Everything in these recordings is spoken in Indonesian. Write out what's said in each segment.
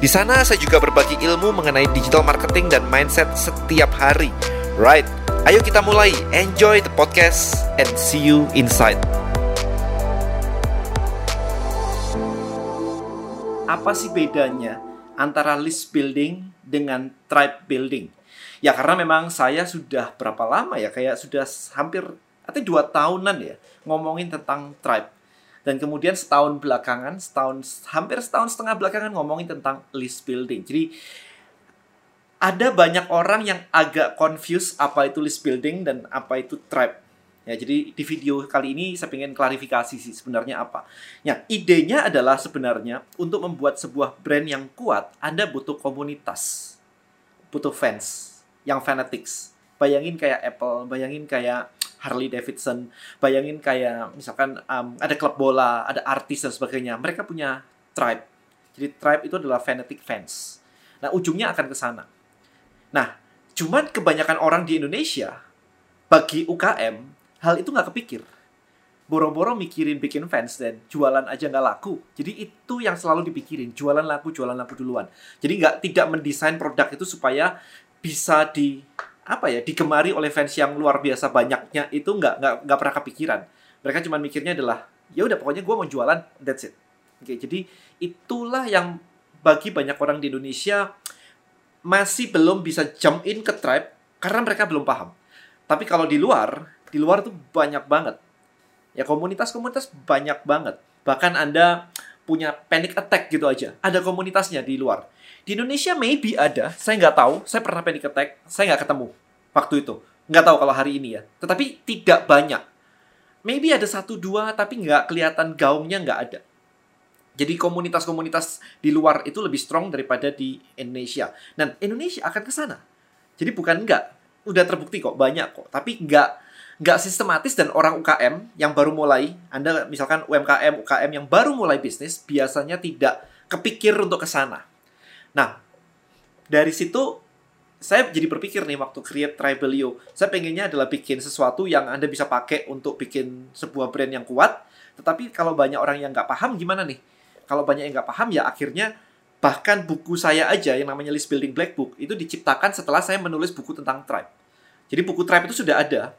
Di sana saya juga berbagi ilmu mengenai digital marketing dan mindset setiap hari. Right, ayo kita mulai. Enjoy the podcast and see you inside. Apa sih bedanya antara list building dengan tribe building? Ya karena memang saya sudah berapa lama ya, kayak sudah hampir atau dua tahunan ya ngomongin tentang tribe dan kemudian setahun belakangan, setahun hampir setahun setengah belakangan ngomongin tentang list building. Jadi ada banyak orang yang agak confused apa itu list building dan apa itu tribe. Ya, jadi di video kali ini saya ingin klarifikasi sih sebenarnya apa. Ya, idenya adalah sebenarnya untuk membuat sebuah brand yang kuat, Anda butuh komunitas. Butuh fans yang fanatics. Bayangin kayak Apple, bayangin kayak Harley Davidson, bayangin kayak misalkan um, ada klub bola, ada artis dan sebagainya. Mereka punya tribe. Jadi tribe itu adalah fanatic fans. Nah, ujungnya akan ke sana. Nah, cuman kebanyakan orang di Indonesia bagi UKM hal itu nggak kepikir. Boro-boro mikirin bikin fans dan jualan aja nggak laku. Jadi itu yang selalu dipikirin, jualan laku, jualan laku duluan. Jadi nggak tidak mendesain produk itu supaya bisa di apa ya digemari oleh fans yang luar biasa banyaknya itu nggak nggak nggak pernah kepikiran. Mereka cuma mikirnya adalah ya udah pokoknya gue mau jualan that's it. Oke jadi itulah yang bagi banyak orang di Indonesia masih belum bisa jump in ke tribe karena mereka belum paham. Tapi kalau di luar di luar tuh banyak banget. Ya komunitas-komunitas banyak banget. Bahkan anda punya panic attack gitu aja. Ada komunitasnya di luar di Indonesia maybe ada, saya nggak tahu. Saya pernah panic attack, saya nggak ketemu waktu itu. Nggak tahu kalau hari ini ya. Tetapi tidak banyak. Maybe ada satu dua, tapi nggak kelihatan gaungnya nggak ada. Jadi komunitas-komunitas di luar itu lebih strong daripada di Indonesia. Dan Indonesia akan ke sana. Jadi bukan nggak, udah terbukti kok banyak kok. Tapi nggak nggak sistematis dan orang UKM yang baru mulai, Anda misalkan UMKM, UKM yang baru mulai bisnis, biasanya tidak kepikir untuk ke sana. Nah, dari situ saya jadi berpikir nih waktu create Tribelio, saya pengennya adalah bikin sesuatu yang Anda bisa pakai untuk bikin sebuah brand yang kuat, tetapi kalau banyak orang yang nggak paham gimana nih? Kalau banyak yang nggak paham ya akhirnya bahkan buku saya aja yang namanya List Building Black Book itu diciptakan setelah saya menulis buku tentang tribe. Jadi buku tribe itu sudah ada,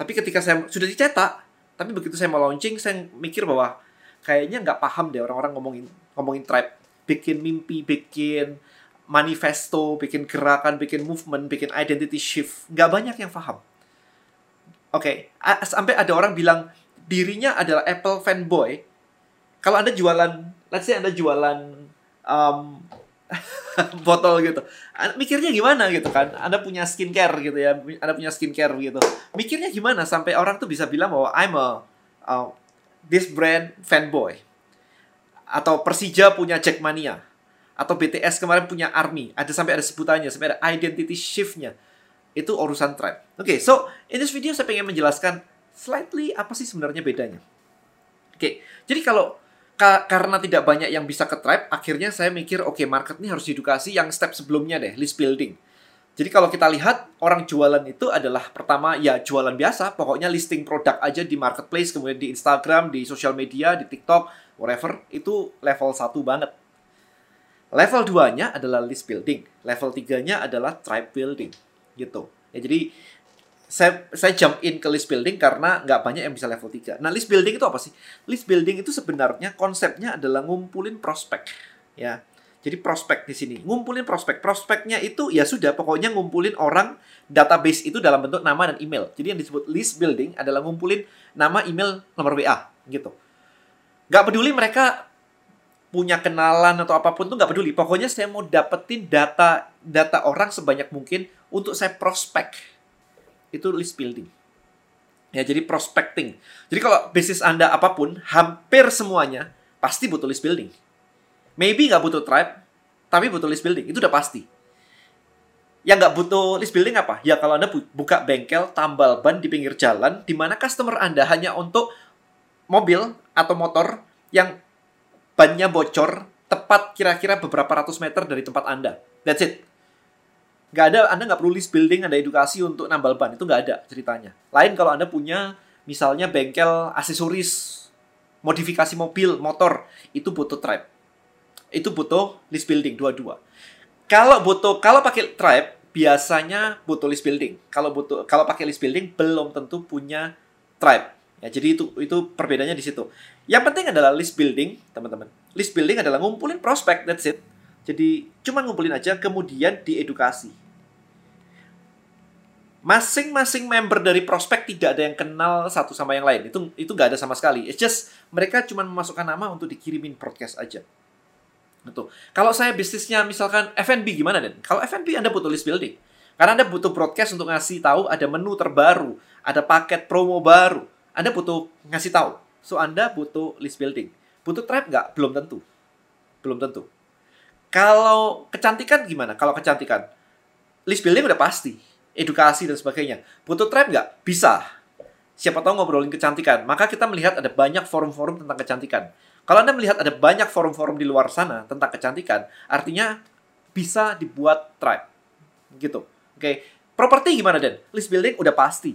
tapi ketika saya sudah dicetak, tapi begitu saya mau launching, saya mikir bahwa kayaknya nggak paham deh orang-orang ngomongin ngomongin tribe bikin mimpi, bikin manifesto, bikin gerakan, bikin movement, bikin identity shift. Nggak banyak yang paham. Oke, okay. sampai ada orang bilang dirinya adalah Apple fanboy. Kalau Anda jualan, let's say Anda jualan um, botol gitu. Mikirnya gimana gitu kan? Anda punya skincare gitu ya. Anda punya skincare gitu. Mikirnya gimana sampai orang tuh bisa bilang bahwa I'm a uh, this brand fanboy atau Persija punya Jackmania. Atau BTS kemarin punya Army. Ada sampai ada sebutannya sampai ada identity shiftnya. Itu urusan tribe. Oke okay, so in this video saya pengen menjelaskan slightly apa sih sebenarnya bedanya. Oke okay, jadi kalau ka karena tidak banyak yang bisa ke tribe akhirnya saya mikir oke okay, market ini harus diedukasi yang step sebelumnya deh list building jadi kalau kita lihat orang jualan itu adalah pertama ya jualan biasa, pokoknya listing produk aja di marketplace, kemudian di Instagram, di sosial media, di TikTok, whatever, itu level 1 banget. Level 2-nya adalah list building, level 3-nya adalah tribe building gitu. Ya jadi saya saya jump in ke list building karena nggak banyak yang bisa level 3. Nah, list building itu apa sih? List building itu sebenarnya konsepnya adalah ngumpulin prospek ya jadi prospek di sini, ngumpulin prospek. Prospeknya itu ya sudah, pokoknya ngumpulin orang database itu dalam bentuk nama dan email. Jadi yang disebut list building adalah ngumpulin nama, email, nomor WA gitu. Gak peduli mereka punya kenalan atau apa pun tuh gak peduli. Pokoknya saya mau dapetin data data orang sebanyak mungkin untuk saya prospek. Itu list building. Ya, jadi prospecting. Jadi kalau bisnis Anda apa pun, hampir semuanya pasti butuh list building Maybe nggak butuh tribe, tapi butuh list building. Itu udah pasti. Yang nggak butuh list building apa? Ya kalau Anda buka bengkel tambal ban di pinggir jalan, di mana customer Anda hanya untuk mobil atau motor yang bannya bocor tepat kira-kira beberapa ratus meter dari tempat Anda. That's it. Nggak ada, Anda nggak perlu list building, ada edukasi untuk nambal ban. Itu nggak ada ceritanya. Lain kalau Anda punya misalnya bengkel aksesoris, modifikasi mobil, motor, itu butuh tribe. Itu butuh list building dua-dua. Kalau butuh kalau pakai tribe biasanya butuh list building. Kalau butuh kalau pakai list building belum tentu punya tribe. Ya, jadi itu itu perbedaannya di situ. Yang penting adalah list building, teman-teman. List building adalah ngumpulin prospek, that's it. Jadi cuma ngumpulin aja kemudian diedukasi. Masing-masing member dari prospek tidak ada yang kenal satu sama yang lain. Itu itu nggak ada sama sekali. It's just mereka cuma memasukkan nama untuk dikirimin broadcast aja. Gitu. Kalau saya bisnisnya misalkan F&B gimana Den? Kalau F&B Anda butuh list building. Karena Anda butuh broadcast untuk ngasih tahu ada menu terbaru, ada paket promo baru. Anda butuh ngasih tahu. So Anda butuh list building. Butuh tribe nggak? Belum tentu. Belum tentu. Kalau kecantikan gimana? Kalau kecantikan, list building udah pasti. Edukasi dan sebagainya. Butuh tribe nggak? Bisa. Siapa tahu ngobrolin kecantikan. Maka kita melihat ada banyak forum-forum tentang kecantikan kalau Anda melihat ada banyak forum-forum di luar sana tentang kecantikan, artinya bisa dibuat tribe. Gitu. Oke. Okay. Properti gimana, Den? List building udah pasti.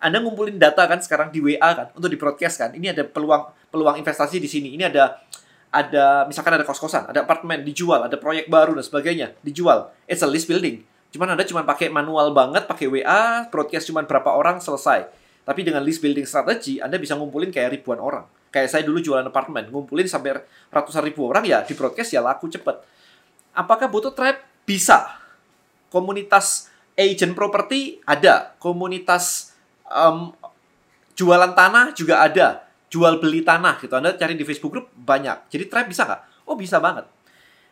Anda ngumpulin data kan sekarang di WA kan untuk di broadcast kan. Ini ada peluang peluang investasi di sini. Ini ada ada misalkan ada kos-kosan, ada apartemen dijual, ada proyek baru dan sebagainya dijual. It's a list building. Cuman Anda cuma pakai manual banget, pakai WA, broadcast cuma berapa orang selesai. Tapi dengan list building strategi, Anda bisa ngumpulin kayak ribuan orang. Kayak saya dulu jualan apartemen, ngumpulin sampai ratusan ribu orang ya di broadcast ya laku cepet. Apakah butuh tribe? Bisa. Komunitas agent properti ada. Komunitas um, jualan tanah juga ada. Jual beli tanah gitu. Anda cari di Facebook group banyak. Jadi tribe bisa nggak? Oh bisa banget.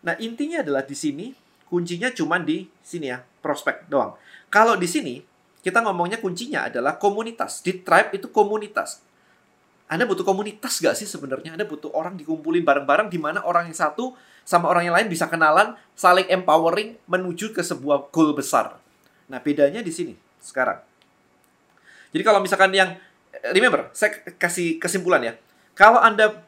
Nah intinya adalah di sini kuncinya cuma di sini ya prospek doang. Kalau di sini kita ngomongnya kuncinya adalah komunitas. Di tribe itu komunitas. Anda butuh komunitas gak sih sebenarnya? Anda butuh orang dikumpulin bareng-bareng di mana orang yang satu sama orang yang lain bisa kenalan, saling empowering menuju ke sebuah goal besar. Nah, bedanya di sini sekarang. Jadi kalau misalkan yang remember, saya kasih kesimpulan ya. Kalau Anda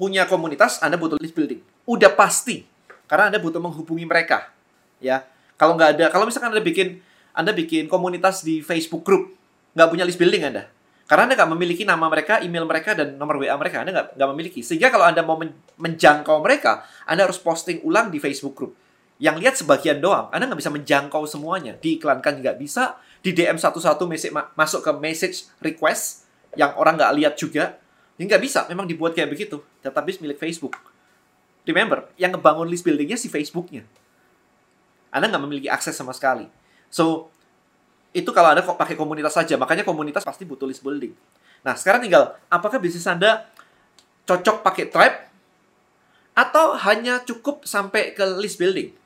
punya komunitas, Anda butuh list building. Udah pasti. Karena Anda butuh menghubungi mereka. Ya. Kalau nggak ada, kalau misalkan Anda bikin Anda bikin komunitas di Facebook group, nggak punya list building Anda karena Anda nggak memiliki nama mereka, email mereka, dan nomor WA mereka. Anda nggak, memiliki. Sehingga kalau Anda mau menjangkau mereka, Anda harus posting ulang di Facebook group. Yang lihat sebagian doang. Anda nggak bisa menjangkau semuanya. Diiklankan nggak bisa. Di DM satu-satu masuk ke message request yang orang nggak lihat juga. Ya nggak bisa. Memang dibuat kayak begitu. Database milik Facebook. Remember, yang ngebangun list buildingnya si Facebooknya. Anda nggak memiliki akses sama sekali. So, itu kalau Anda pakai komunitas saja, makanya komunitas pasti butuh list building. Nah, sekarang tinggal apakah bisnis Anda cocok pakai tribe atau hanya cukup sampai ke list building?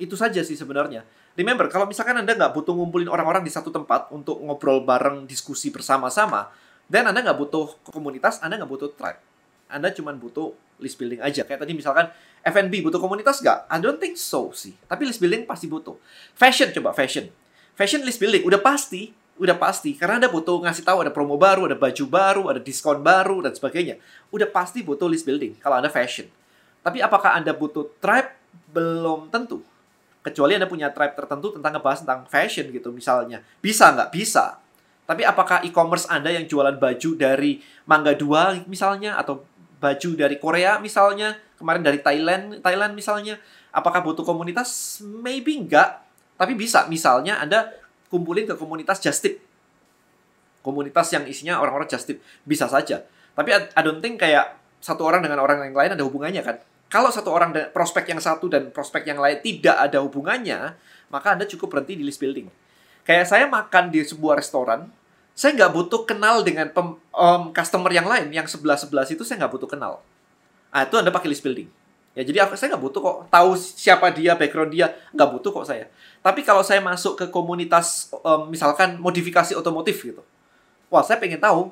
Itu saja sih sebenarnya. Remember, kalau misalkan Anda nggak butuh ngumpulin orang-orang di satu tempat untuk ngobrol bareng, diskusi bersama-sama, dan Anda nggak butuh komunitas, Anda nggak butuh tribe. Anda cuma butuh list building aja. Kayak tadi misalkan F&B butuh komunitas nggak? I don't think so sih. Tapi list building pasti butuh. Fashion coba, fashion fashion list building udah pasti udah pasti karena ada butuh ngasih tahu ada promo baru, ada baju baru, ada diskon baru dan sebagainya. Udah pasti butuh list building kalau Anda fashion. Tapi apakah Anda butuh tribe? Belum tentu. Kecuali Anda punya tribe tertentu tentang ngebahas tentang fashion gitu misalnya. Bisa nggak? Bisa. Tapi apakah e-commerce Anda yang jualan baju dari Mangga 2 misalnya atau baju dari Korea misalnya, kemarin dari Thailand, Thailand misalnya, apakah butuh komunitas? Maybe enggak, tapi bisa, misalnya Anda kumpulin ke komunitas just tip. Komunitas yang isinya orang-orang just tip. Bisa saja. Tapi I don't think kayak satu orang dengan orang yang lain ada hubungannya kan. Kalau satu orang prospek yang satu dan prospek yang lain tidak ada hubungannya, maka Anda cukup berhenti di list building. Kayak saya makan di sebuah restoran, saya nggak butuh kenal dengan pem, um, customer yang lain, yang sebelah-sebelah itu saya nggak butuh kenal. Nah, itu Anda pakai list building. Ya jadi saya nggak butuh kok tahu siapa dia, background dia, nggak butuh kok saya. Tapi kalau saya masuk ke komunitas um, misalkan modifikasi otomotif gitu, wah saya pengen tahu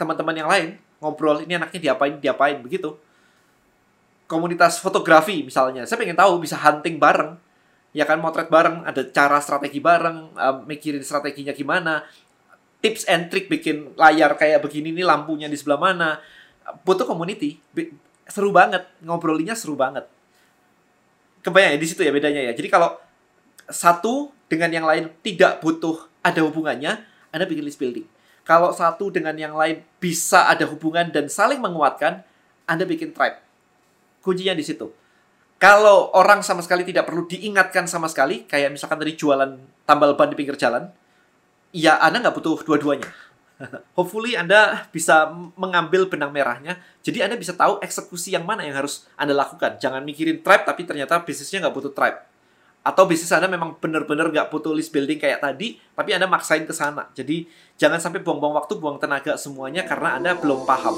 teman-teman yang lain ngobrol ini anaknya diapain, diapain begitu. komunitas fotografi misalnya, saya pengen tahu bisa hunting bareng, ya kan motret bareng, ada cara strategi bareng, uh, mikirin strateginya gimana, tips and trick bikin layar kayak begini nih lampunya di sebelah mana, butuh community, seru banget ngobrolinya seru banget. Kebayang ya di situ ya bedanya ya. Jadi kalau satu dengan yang lain tidak butuh ada hubungannya, Anda bikin list building. Kalau satu dengan yang lain bisa ada hubungan dan saling menguatkan, Anda bikin tribe kuncinya di situ. Kalau orang sama sekali tidak perlu diingatkan sama sekali, kayak misalkan tadi jualan tambal ban di pinggir jalan, ya Anda nggak butuh dua-duanya. Hopefully Anda bisa mengambil benang merahnya, jadi Anda bisa tahu eksekusi yang mana yang harus Anda lakukan. Jangan mikirin tribe, tapi ternyata bisnisnya nggak butuh tribe. Atau bisnis Anda memang benar-benar nggak butuh list building kayak tadi, tapi Anda maksain ke sana. Jadi jangan sampai buang-buang waktu, buang tenaga semuanya karena Anda belum paham.